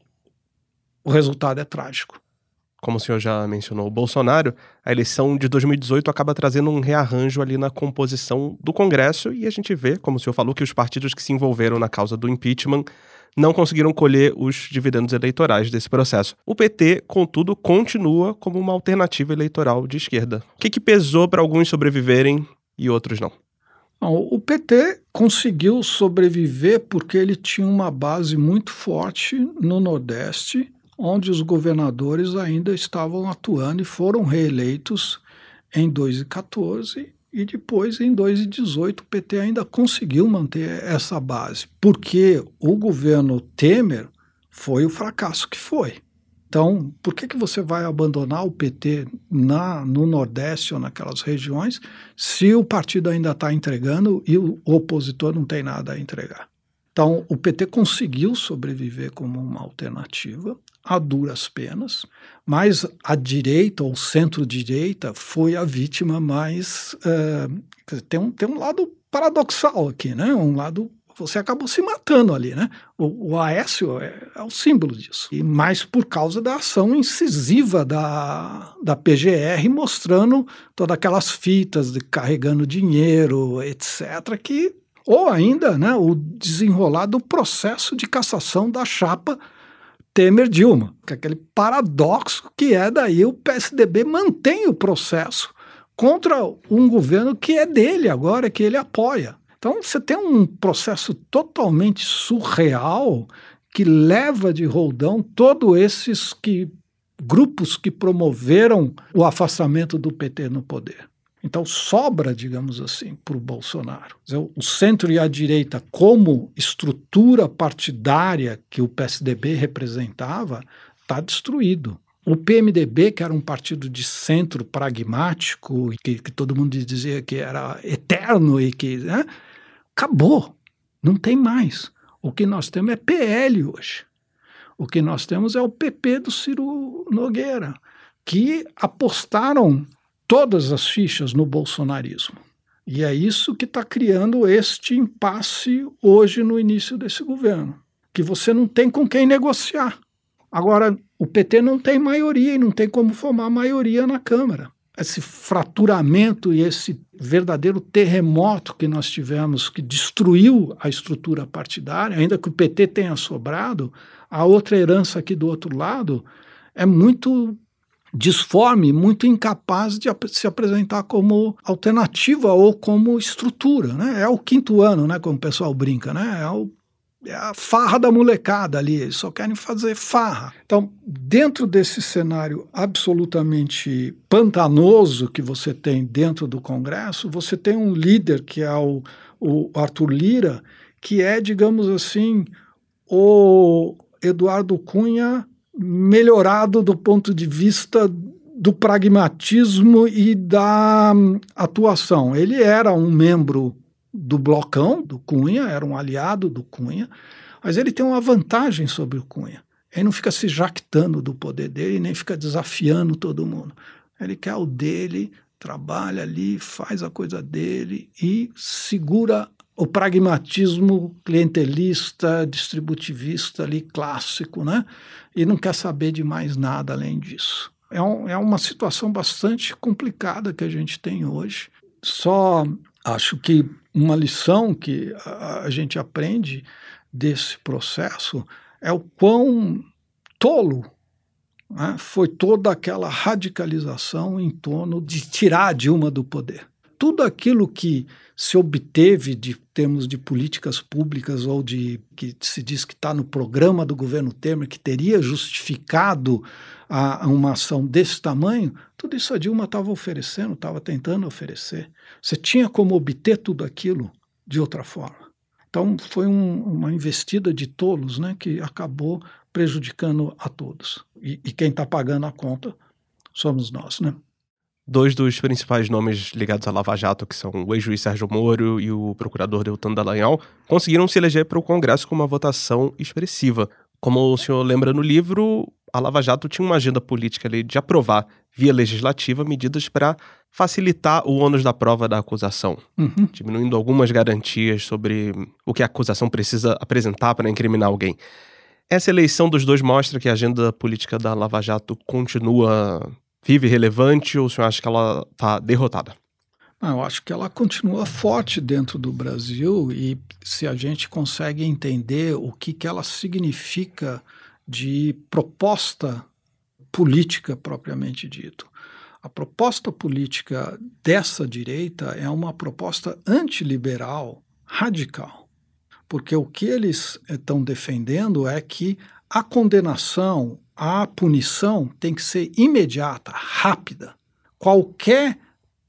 o resultado é trágico como o senhor já mencionou, o Bolsonaro, a eleição de 2018 acaba trazendo um rearranjo ali na composição do Congresso e a gente vê, como o senhor falou, que os partidos que se envolveram na causa do impeachment não conseguiram colher os dividendos eleitorais desse processo. O PT, contudo, continua como uma alternativa eleitoral de esquerda. O que, que pesou para alguns sobreviverem e outros não? O PT conseguiu sobreviver porque ele tinha uma base muito forte no Nordeste onde os governadores ainda estavam atuando e foram reeleitos em 2014 e depois em 2018 o PT ainda conseguiu manter essa base, porque o governo Temer foi o fracasso que foi. Então, por que, que você vai abandonar o PT na, no Nordeste ou naquelas regiões se o partido ainda está entregando e o opositor não tem nada a entregar? Então, o PT conseguiu sobreviver como uma alternativa a duras penas, mas a direita ou centro-direita foi a vítima mais. Uh, tem, um, tem um lado paradoxal aqui, né? Um lado. Você acabou se matando ali, né? O, o Aécio é, é o símbolo disso. E mais por causa da ação incisiva da, da PGR, mostrando todas aquelas fitas de carregando dinheiro, etc., que ou ainda né, o desenrolar do processo de cassação da chapa Temer-Dilma, que é aquele paradoxo que é daí o PSDB mantém o processo contra um governo que é dele agora, que ele apoia. Então você tem um processo totalmente surreal que leva de roldão todos esses que grupos que promoveram o afastamento do PT no poder. Então sobra, digamos assim, para o Bolsonaro. O centro e a direita, como estrutura partidária que o PSDB representava, está destruído. O PMDB, que era um partido de centro pragmático, que, que todo mundo dizia que era eterno e que. Né, acabou. Não tem mais. O que nós temos é PL hoje. O que nós temos é o PP do Ciro Nogueira, que apostaram todas as fichas no bolsonarismo. E é isso que está criando este impasse hoje no início desse governo, que você não tem com quem negociar. Agora, o PT não tem maioria e não tem como formar maioria na Câmara. Esse fraturamento e esse verdadeiro terremoto que nós tivemos, que destruiu a estrutura partidária, ainda que o PT tenha sobrado, a outra herança aqui do outro lado é muito disforme, muito incapaz de se apresentar como alternativa ou como estrutura. Né? É o quinto ano, né, como o pessoal brinca, né? é, o, é a farra da molecada ali, eles só querem fazer farra. Então, dentro desse cenário absolutamente pantanoso que você tem dentro do Congresso, você tem um líder que é o, o Arthur Lira, que é, digamos assim, o Eduardo Cunha melhorado do ponto de vista do pragmatismo e da hum, atuação. Ele era um membro do blocão do Cunha, era um aliado do Cunha, mas ele tem uma vantagem sobre o Cunha. Ele não fica se jactando do poder dele, nem fica desafiando todo mundo. Ele quer o dele, trabalha ali, faz a coisa dele e segura o pragmatismo clientelista, distributivista ali clássico, né? E não quer saber de mais nada além disso. É, um, é uma situação bastante complicada que a gente tem hoje. Só acho que uma lição que a, a gente aprende desse processo é o quão tolo né, foi toda aquela radicalização em torno de tirar a Dilma do poder tudo aquilo que se obteve de termos de políticas públicas ou de que se diz que está no programa do governo Temer, que teria justificado a, a uma ação desse tamanho, tudo isso a Dilma estava oferecendo, estava tentando oferecer. Você tinha como obter tudo aquilo de outra forma. Então foi um, uma investida de tolos né, que acabou prejudicando a todos. E, e quem está pagando a conta somos nós. Né? Dois dos principais nomes ligados à Lava Jato, que são o ex-juiz Sérgio Moro e o procurador Deltan Dallagnol, conseguiram se eleger para o Congresso com uma votação expressiva. Como o senhor lembra no livro, a Lava Jato tinha uma agenda política ali de aprovar, via legislativa, medidas para facilitar o ônus da prova da acusação, uhum. diminuindo algumas garantias sobre o que a acusação precisa apresentar para incriminar alguém. Essa eleição dos dois mostra que a agenda política da Lava Jato continua vive relevante ou o senhor acha que ela está derrotada? eu acho que ela continua forte dentro do Brasil e se a gente consegue entender o que, que ela significa de proposta política propriamente dito. A proposta política dessa direita é uma proposta antiliberal radical, porque o que eles estão defendendo é que a condenação a punição tem que ser imediata, rápida. Qualquer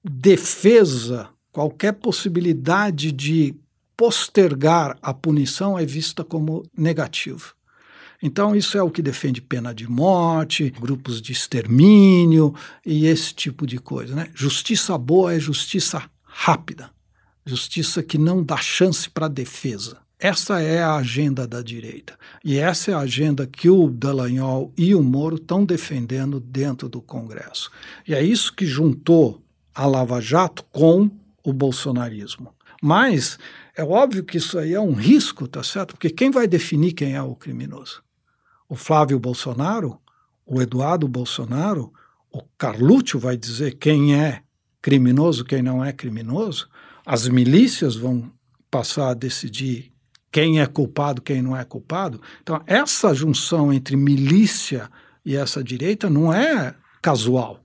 defesa, qualquer possibilidade de postergar a punição é vista como negativa. Então, isso é o que defende pena de morte, grupos de extermínio e esse tipo de coisa. Né? Justiça boa é justiça rápida, justiça que não dá chance para defesa. Essa é a agenda da direita. E essa é a agenda que o Dallagnol e o Moro estão defendendo dentro do Congresso. E é isso que juntou a Lava Jato com o bolsonarismo. Mas é óbvio que isso aí é um risco, tá certo? Porque quem vai definir quem é o criminoso? O Flávio Bolsonaro? O Eduardo Bolsonaro? O Carluccio vai dizer quem é criminoso, quem não é criminoso? As milícias vão passar a decidir quem é culpado, quem não é culpado. Então, essa junção entre milícia e essa direita não é casual.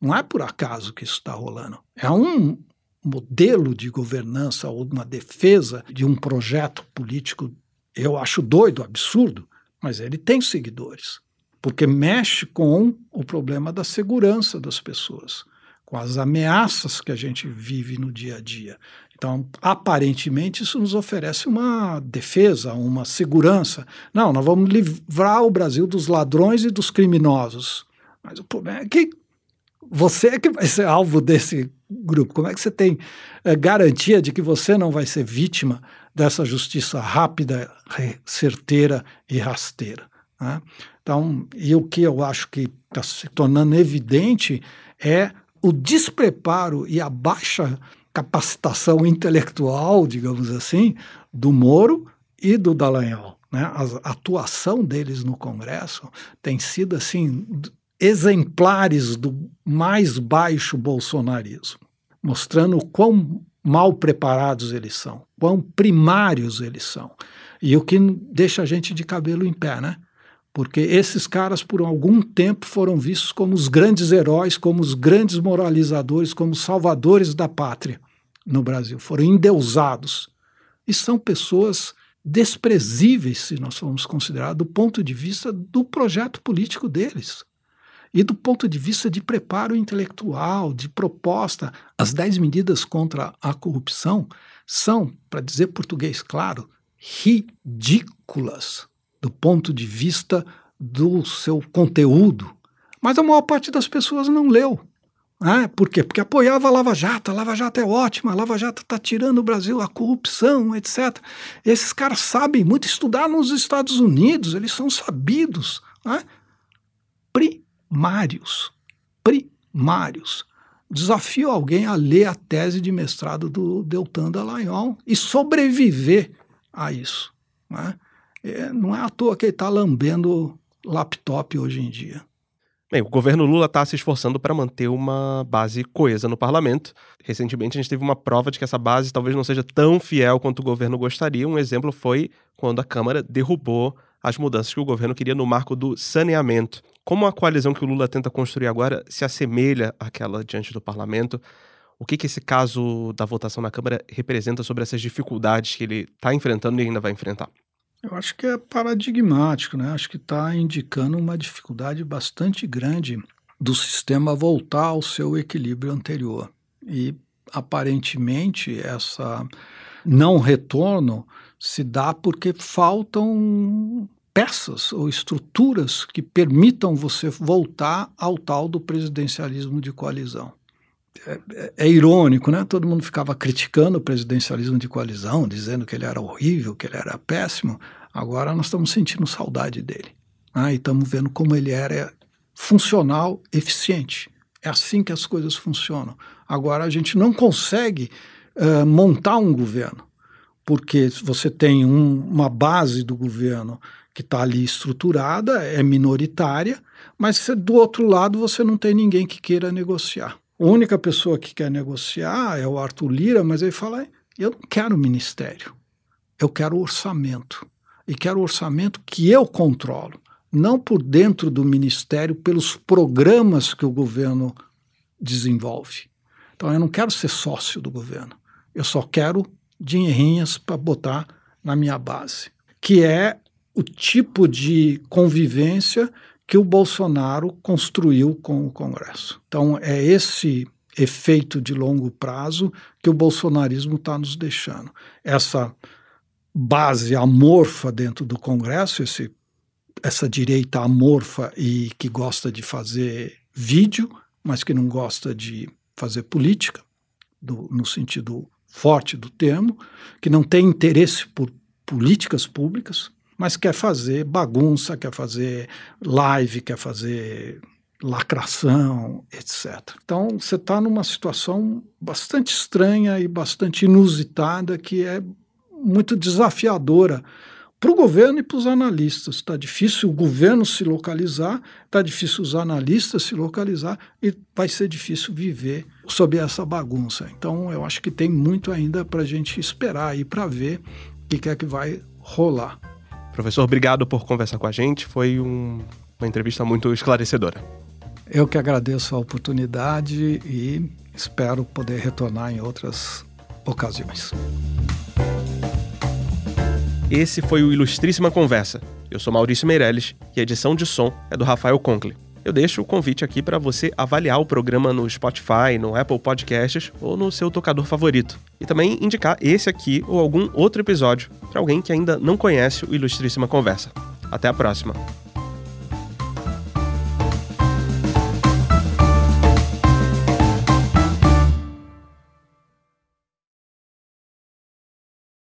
Não é por acaso que isso está rolando. É um modelo de governança ou uma defesa de um projeto político, eu acho doido, absurdo, mas ele tem seguidores. Porque mexe com o problema da segurança das pessoas, com as ameaças que a gente vive no dia a dia. Então, aparentemente, isso nos oferece uma defesa, uma segurança. Não, nós vamos livrar o Brasil dos ladrões e dos criminosos. Mas o problema é que você é que vai ser alvo desse grupo. Como é que você tem é, garantia de que você não vai ser vítima dessa justiça rápida, certeira e rasteira? Né? Então, e o que eu acho que está se tornando evidente é o despreparo e a baixa capacitação intelectual, digamos assim, do Moro e do Dallagnol. Né? A atuação deles no Congresso tem sido assim exemplares do mais baixo bolsonarismo, mostrando quão mal preparados eles são, quão primários eles são. E o que deixa a gente de cabelo em pé, né? Porque esses caras, por algum tempo, foram vistos como os grandes heróis, como os grandes moralizadores, como salvadores da pátria no Brasil. Foram endeusados. E são pessoas desprezíveis, se nós formos considerar, do ponto de vista do projeto político deles. E do ponto de vista de preparo intelectual, de proposta. As dez medidas contra a corrupção são, para dizer português claro, ridículas do ponto de vista do seu conteúdo. Mas a maior parte das pessoas não leu. Ah, por quê? Porque apoiava a Lava Jato, a Lava Jato é ótima, a Lava Jato está tirando o Brasil, a corrupção, etc. Esses caras sabem muito estudar nos Estados Unidos, eles são sabidos. Né? Primários. Primários. Desafio alguém a ler a tese de mestrado do Deltan Dallagnol e sobreviver a isso. Né? É, não é à toa que ele está lambendo laptop hoje em dia. Bem, o governo Lula está se esforçando para manter uma base coesa no parlamento. Recentemente, a gente teve uma prova de que essa base talvez não seja tão fiel quanto o governo gostaria. Um exemplo foi quando a Câmara derrubou as mudanças que o governo queria no marco do saneamento. Como a coalizão que o Lula tenta construir agora se assemelha àquela diante do parlamento, O que, que esse caso da votação na Câmara representa sobre essas dificuldades que ele está enfrentando e ainda vai enfrentar? Eu acho que é paradigmático, né? Acho que está indicando uma dificuldade bastante grande do sistema voltar ao seu equilíbrio anterior. E aparentemente essa não retorno se dá porque faltam peças ou estruturas que permitam você voltar ao tal do presidencialismo de coalizão. É, é, é, irônico, né? Todo mundo ficava criticando o presidencialismo de coalizão, dizendo que ele era horrível, que ele era péssimo. Agora nós estamos sentindo saudade dele. Né? E estamos vendo como ele era funcional, eficiente. É assim que as coisas funcionam. Agora a gente não consegue uh, montar um governo, porque você tem um, uma base do governo que está ali estruturada, é minoritária, mas do outro lado você não tem ninguém que queira negociar. Única pessoa que quer negociar é o Arthur Lira, mas ele fala: eu não quero ministério, eu quero orçamento. E quero orçamento que eu controlo, não por dentro do ministério, pelos programas que o governo desenvolve. Então eu não quero ser sócio do governo, eu só quero dinheirinhas para botar na minha base, que é o tipo de convivência que o Bolsonaro construiu com o Congresso. Então, é esse efeito de longo prazo que o bolsonarismo está nos deixando. Essa base amorfa dentro do Congresso, esse, essa direita amorfa e que gosta de fazer vídeo, mas que não gosta de fazer política, do, no sentido forte do termo, que não tem interesse por políticas públicas, mas quer fazer bagunça, quer fazer live, quer fazer lacração, etc. Então você está numa situação bastante estranha e bastante inusitada que é muito desafiadora para o governo e para os analistas. Está difícil o governo se localizar, está difícil os analistas se localizar e vai ser difícil viver sob essa bagunça. Então eu acho que tem muito ainda para a gente esperar aí para ver o que é que vai rolar. Professor, obrigado por conversar com a gente. Foi um, uma entrevista muito esclarecedora. Eu que agradeço a oportunidade e espero poder retornar em outras ocasiões. Esse foi o Ilustríssima Conversa. Eu sou Maurício Meirelles e a edição de som é do Rafael Conkle. Eu deixo o convite aqui para você avaliar o programa no Spotify, no Apple Podcasts ou no seu tocador favorito. E também indicar esse aqui ou algum outro episódio para alguém que ainda não conhece o Ilustríssima Conversa. Até a próxima!